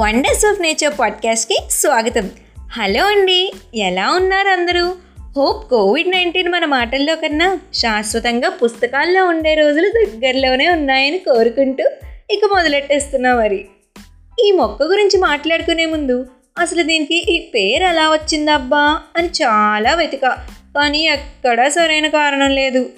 Wonders of nature పాడ్కాస్ట్కి స్వాగతం. Hello అండి ఎలా ఉన్నారు అందరూ? హోప్ కోవిడ్ నైన్టీన్ మన మాటల్లో కన్నా శాశ్వతంగా పుస్తకాల్లో ఉండే రోజులు దగ్గరలోనే ఉన్నాయని కోరుకుంటూ ఇక మొదలెట్టేస్తున్నా మరి. ఈ మొక్క గురించి మాట్లాడుకునే ముందు అసలు దీనికి ఈ పేరు ఎలా వచ్చిందబ్బా అని చాలా వెతిక. కానీ ఎక్కడా సరైన కారణం లేదు.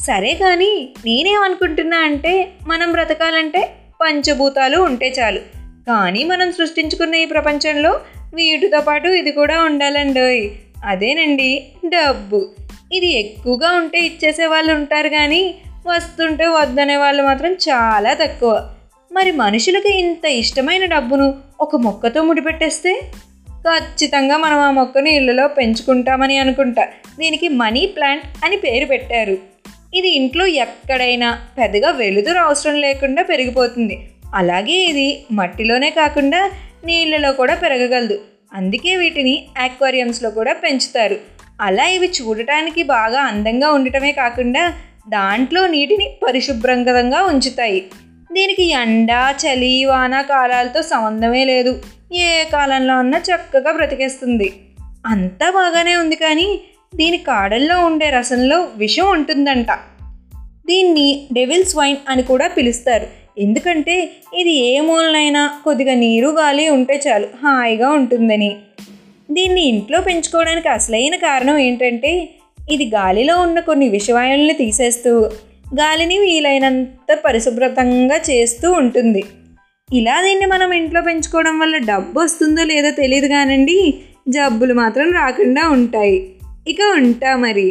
సరే కానీ నేనేమనుకుంటున్నా అంటే మనం బ్రతకాలంటే పంచభూతాలు ఉంటే చాలు. కానీ మనం సృష్టించుకున్న ఈ ప్రపంచంలో వీటితో పాటు ఇది కూడా ఉండాలండోయ్. అదేనండి డబ్బు. ఇది ఎక్కువగా ఉంటే ఇచ్చేసే వాళ్ళు ఉంటారు కానీ వస్తుంటే వద్దనే వాళ్ళు మాత్రం చాలా తక్కువ. మరి మనుషులకు ఇంత ఇష్టమైన డబ్బును ఒక మొక్కతో ముడిపెట్టేస్తే? ఖచ్చితంగా మనం ఆ మొక్కను ఇళ్ళలో పెంచుకుంటామని అనుకుంటా. దీనికి మనీ ప్లాంట్ అని పేరు పెట్టారు. ఇది ఇంట్లో ఎక్కడైనా పెద్దగా వెలుతురు అవసరం లేకుండా పెరిగిపోతుంది. అలాగే ఇది మట్టిలోనే కాకుండా నీళ్ళలో కూడా పెరగగలదు. అందుకే వీటిని ఆక్వేరియంస్లో కూడా పెంచుతారు. అలా ఇవి చూడటానికి బాగా అందంగా ఉండటమే కాకుండా దాంట్లో నీటిని పరిశుభ్రంగా ఉంచుతాయి. దీనికి ఎండ చలి వాన కాలాలతో సంబంధమే లేదు. ఏ కాలంలో అన్నా చక్కగా బ్రతికేస్తుంది. అంతా బాగానే ఉంది కానీ దీని కాడల్లో ఉండే రసంలో విషం ఉంటుందంట. దీన్ని డెవిల్స్ వైన్ అని కూడా పిలుస్తారు. ఎందుకంటే ఇది ఏ మూలనైనా కొద్దిగా నీరు గాలి ఉంటే చాలు హాయిగా ఉంటుందని. దీన్ని ఇంట్లో పెంచుకోవడానికి అసలైన కారణం ఏంటంటే ఇది గాలిలో ఉన్న కొన్ని విషవాయువుల్ని తీసేస్తూ గాలిని వీలైనంత పరిశుభ్రతంగా చేస్తూ ఉంటుంది. ఇలా దీన్ని మనం ఇంట్లో పెంచుకోవడం వల్ల డబ్బు వస్తుందో లేదో తెలియదు కానండి జబ్బులు మాత్రం రాకుండా ఉంటాయి. ఇక ఉంటా మరి.